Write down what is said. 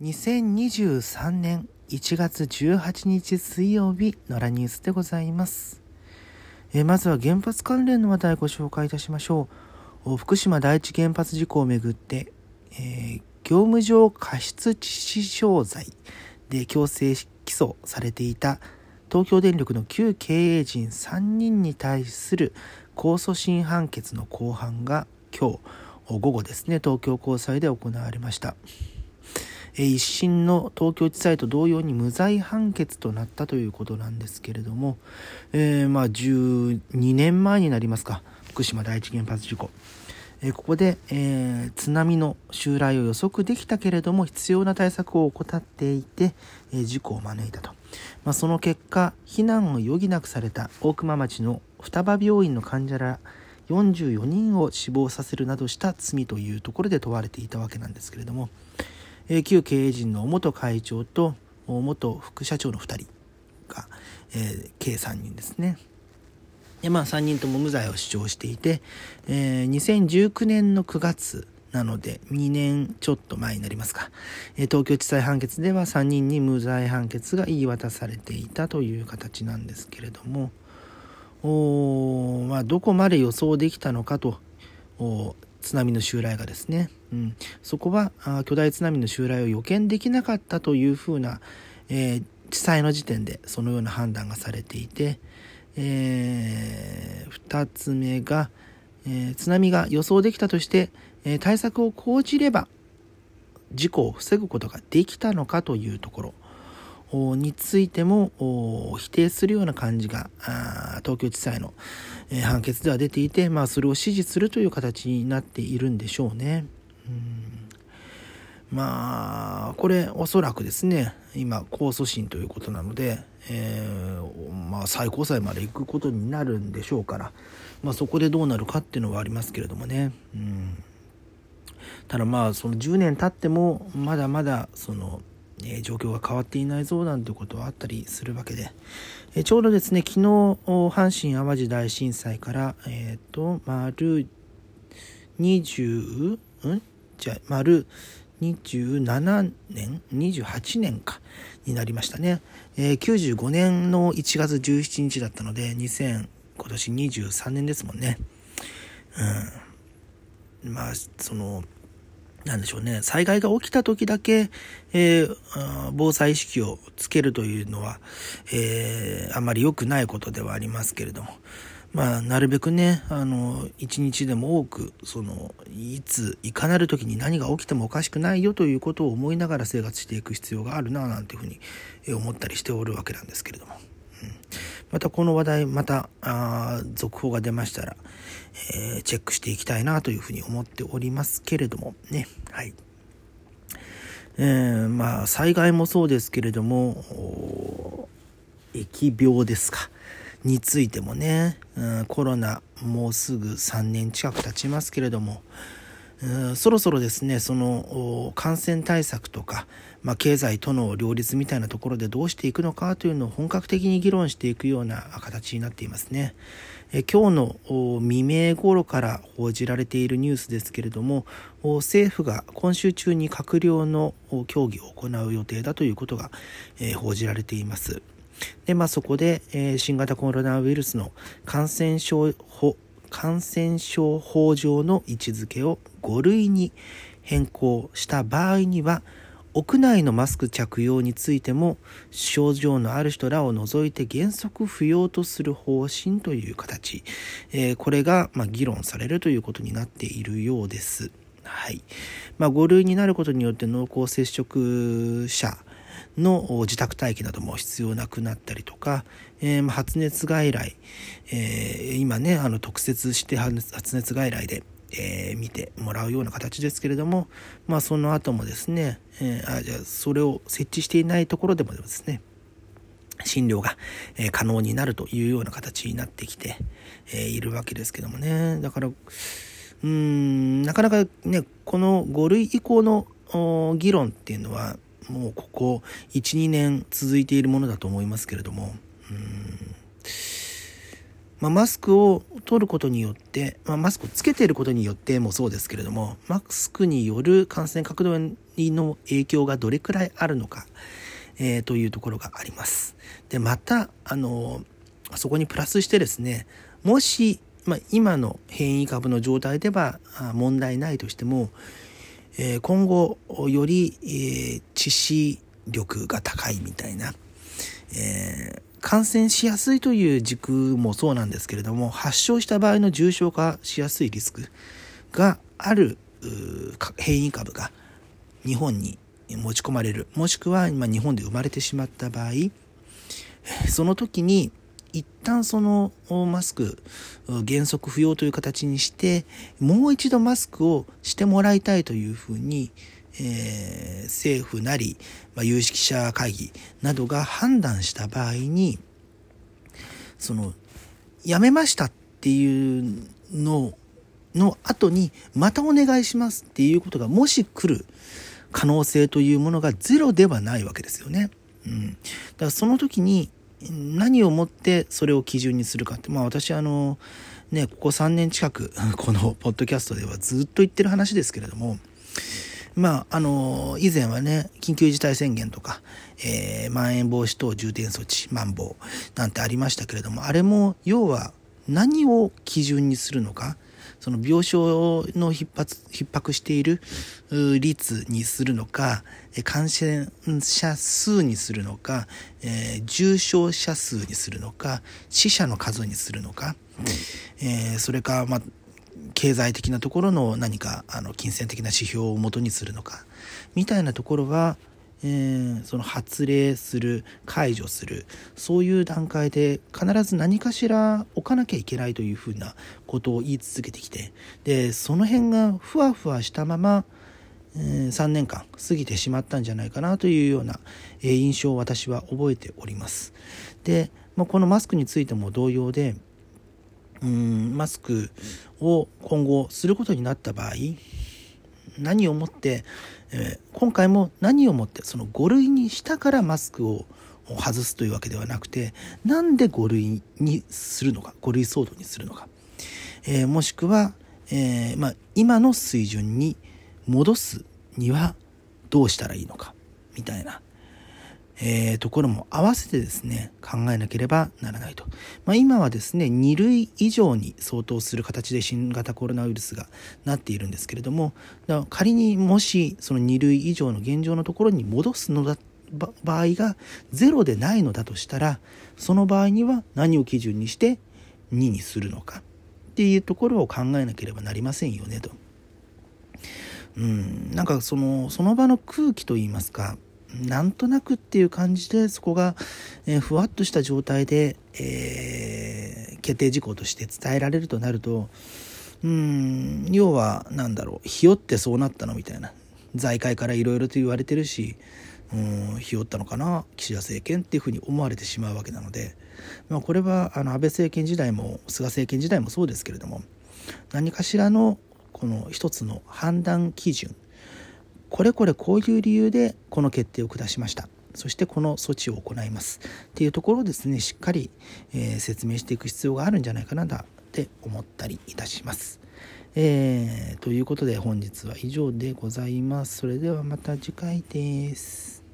2023年1月18日水曜日のラニュースでございます。えまずは原発関連の話題をご紹介いたしましょう。福島第一原発事故をめぐって、えー、業務上過失致死傷罪で強制起訴されていた東京電力の旧経営陣3人に対する控訴審判決の公判が今日午後ですね東京高裁で行われました。一審の東京地裁と同様に無罪判決となったということなんですけれども、えー、まあ12年前になりますか。福島第一原発事故、えー、ここで、えー、津波の襲来を予測できたけれども必要な対策を怠っていて、え事故を招いたと、まあ、その結果避難を余儀なくされた大熊町の双葉病院の患者ら44人を死亡させるなどした罪というところで問われていたわけなんですけれども、旧経営陣の元会長と元副社長の2人が、え、計3人ですね。でまあ3人とも無罪を主張していて、えー、2019年の9月なので2年ちょっと前になりますか、え、東京地裁判決では3人に無罪判決が言い渡されていたという形なんですけれどもお、まあ、どこまで予想できたのかと津波の襲来がですね、うん、そこはあ巨大津波の襲来を予見できなかったというふうな、えー、地裁の時点でそのような判断がされていて、えー、2つ目が、えー、津波が予想できたとして、えー、対策を講じれば事故を防ぐことができたのかというところ。についても否定するような感じが東京地裁の判決では出ていて、まあ、それを支持するという形になっているんでしょうね。うんまあこれおそらくですね今控訴審ということなので、えー、まあ、最高裁まで行くことになるんでしょうから、まあ、そこでどうなるかっていうのはありますけれどもね。うんただまあその10年経ってもまだまだそのえ状況が変わっていないぞなんてことはあったりするわけで、えちょうどですね、昨日、阪神・淡路大震災から、えっ、ー、と、丸20、ん？じゃ、丸27年 ?28 年か、になりましたね。えー、95年の1月17日だったので、2000、今年23年ですもんね。うん。まあ、その、なんでしょうね、災害が起きた時だけ、えー、防災意識をつけるというのは、えー、あまり良くないことではありますけれども、まあ、なるべくね、あの、一日でも多く、その、いつ、いかなる時に何が起きてもおかしくないよということを思いながら生活していく必要があるな、なんていうふうに思ったりしておるわけなんですけれども。うん。またこの話題、また、あ続報が出ましたら、えー、チェックしていきたいなというふうに思っておりますけれどもね。はい。えー、まあ、災害もそうですけれども、疫病ですか。についてもね、うん、コロナもうすぐ3年近く経ちますけれども、そろそろですね、その感染対策とか、まあ、経済との両立みたいなところでどうしていくのかというのを本格的に議論していくような形になっていますね。え今日の未明頃から報じられているニュースですけれども、政府が今週中に閣僚の協議を行う予定だということが、え報じられています。で、まあ、そこで、え新型コロナウイルスの感染症法感染症法上の位置づけを5類に変更した場合には屋内のマスク着用についても症状のある人らを除いて原則不要とする方針という形、えー、これがま議論されるということになっているようです。はいまあ、5類になることによって濃厚接触者の自宅待機なども必要なくなったりとか、えー、発熱外来、えー、今ねあの特設して発熱外来で、えー、見てもらうような形ですけれども、まあ、その後もですね、えあじゃあそれを設置していないところでもですね診療が、可能になるというような形になってきて、いるわけですけどもね。だからうーんなかなかねこの5類以降の議論っていうのはもうここ1、2年続いているものだと思いますけれども、まあ、マスクを取ることによって、まあ、マスクをつけていることによってもそうですけれども、マスクによる感染拡大の影響がどれくらいあるのか、えー、というところがあります。で、また、あの、そこにプラスしてですね、もし、まあ、今の変異株の状態では問題ないとしても、え、今後より、え、致死力が高いみたいな、えー、感染しやすいという軸もそうなんですけれども、発症した場合の重症化しやすいリスクがある変異株が日本に持ち込まれる、もしくは今日本で生まれてしまった場合、その時に一旦そのマスク原則不要という形にしてもう一度マスクをしてもらいたいというふうに、えー、政府なり、まあ、有識者会議などが判断した場合にそのやめましたっていうのの後にまたお願いしますっていうことがもし来る可能性というものがゼロではないわけですよね。うん、だからその時に何をもってそれを基準にするかって、まあ私あの、ね、ここ3年近く、このポッドキャストではずっと言ってる話ですけれども、まあ、あの、以前はね、緊急事態宣言とか、えー、まん延防止等重点措置、まん防なんてありましたけれども、あれも、要は何を基準にするのか、その病床の逼迫逼迫している率にするのか、感染者数にするのか、えー、重症者数にするのか、死者の数にするのか、えー、それか、まあ、経済的なところの何かあの金銭的な指標をもとにするのかみたいなところはえー、その発令する解除するそういう段階で必ず何かしら置かなきゃいけないというふうなことを言い続けてきてでその辺がふわふわしたまま、えー、3年間過ぎてしまったんじゃないかなというような、えー、印象を私は覚えております。で、まあ、このマスクについても同様でうんマスクを今後することになった場合何をもって、えー、今回も何をもってその5類にしたからマスクを外すというわけではなくてなんで5類にするのか5類騒動にするのか、えー、もしくは、えー、まあ、今の水準に戻すにはどうしたらいいのかみたいな。えー、ところも合わせてですね、考えなければならないと。まあ、今はですね、2類以上に相当する形で新型コロナウイルスがなっているんですけれども、仮にもしその2類以上の現状のところに戻すのだ場合がゼロでないのだとしたら、その場合には何を基準にして2にするのかっていうところを考えなければなりませんよねと。うん、なんかその、その場の空気といいますか、なんとなくっていう感じでそこが、えー、ふわっとした状態で、えー、決定事項として伝えられるとなるとうん要は何だろうひよってそうなったのみたいな。財界からいろいろと言われてるしうんひよったのかな岸田政権っていうふうに思われてしまうわけなので、まあ、これはあの安倍政権時代も菅政権時代もそうですけれども何かしらのこの一つの判断基準これこれこういう理由でこの決定を下しましたそしてこの措置を行いますっていうところをですねしっかり、えー、説明していく必要があるんじゃないかなって思ったりいたします。えー、ということで本日は以上でございます。それではまた次回です。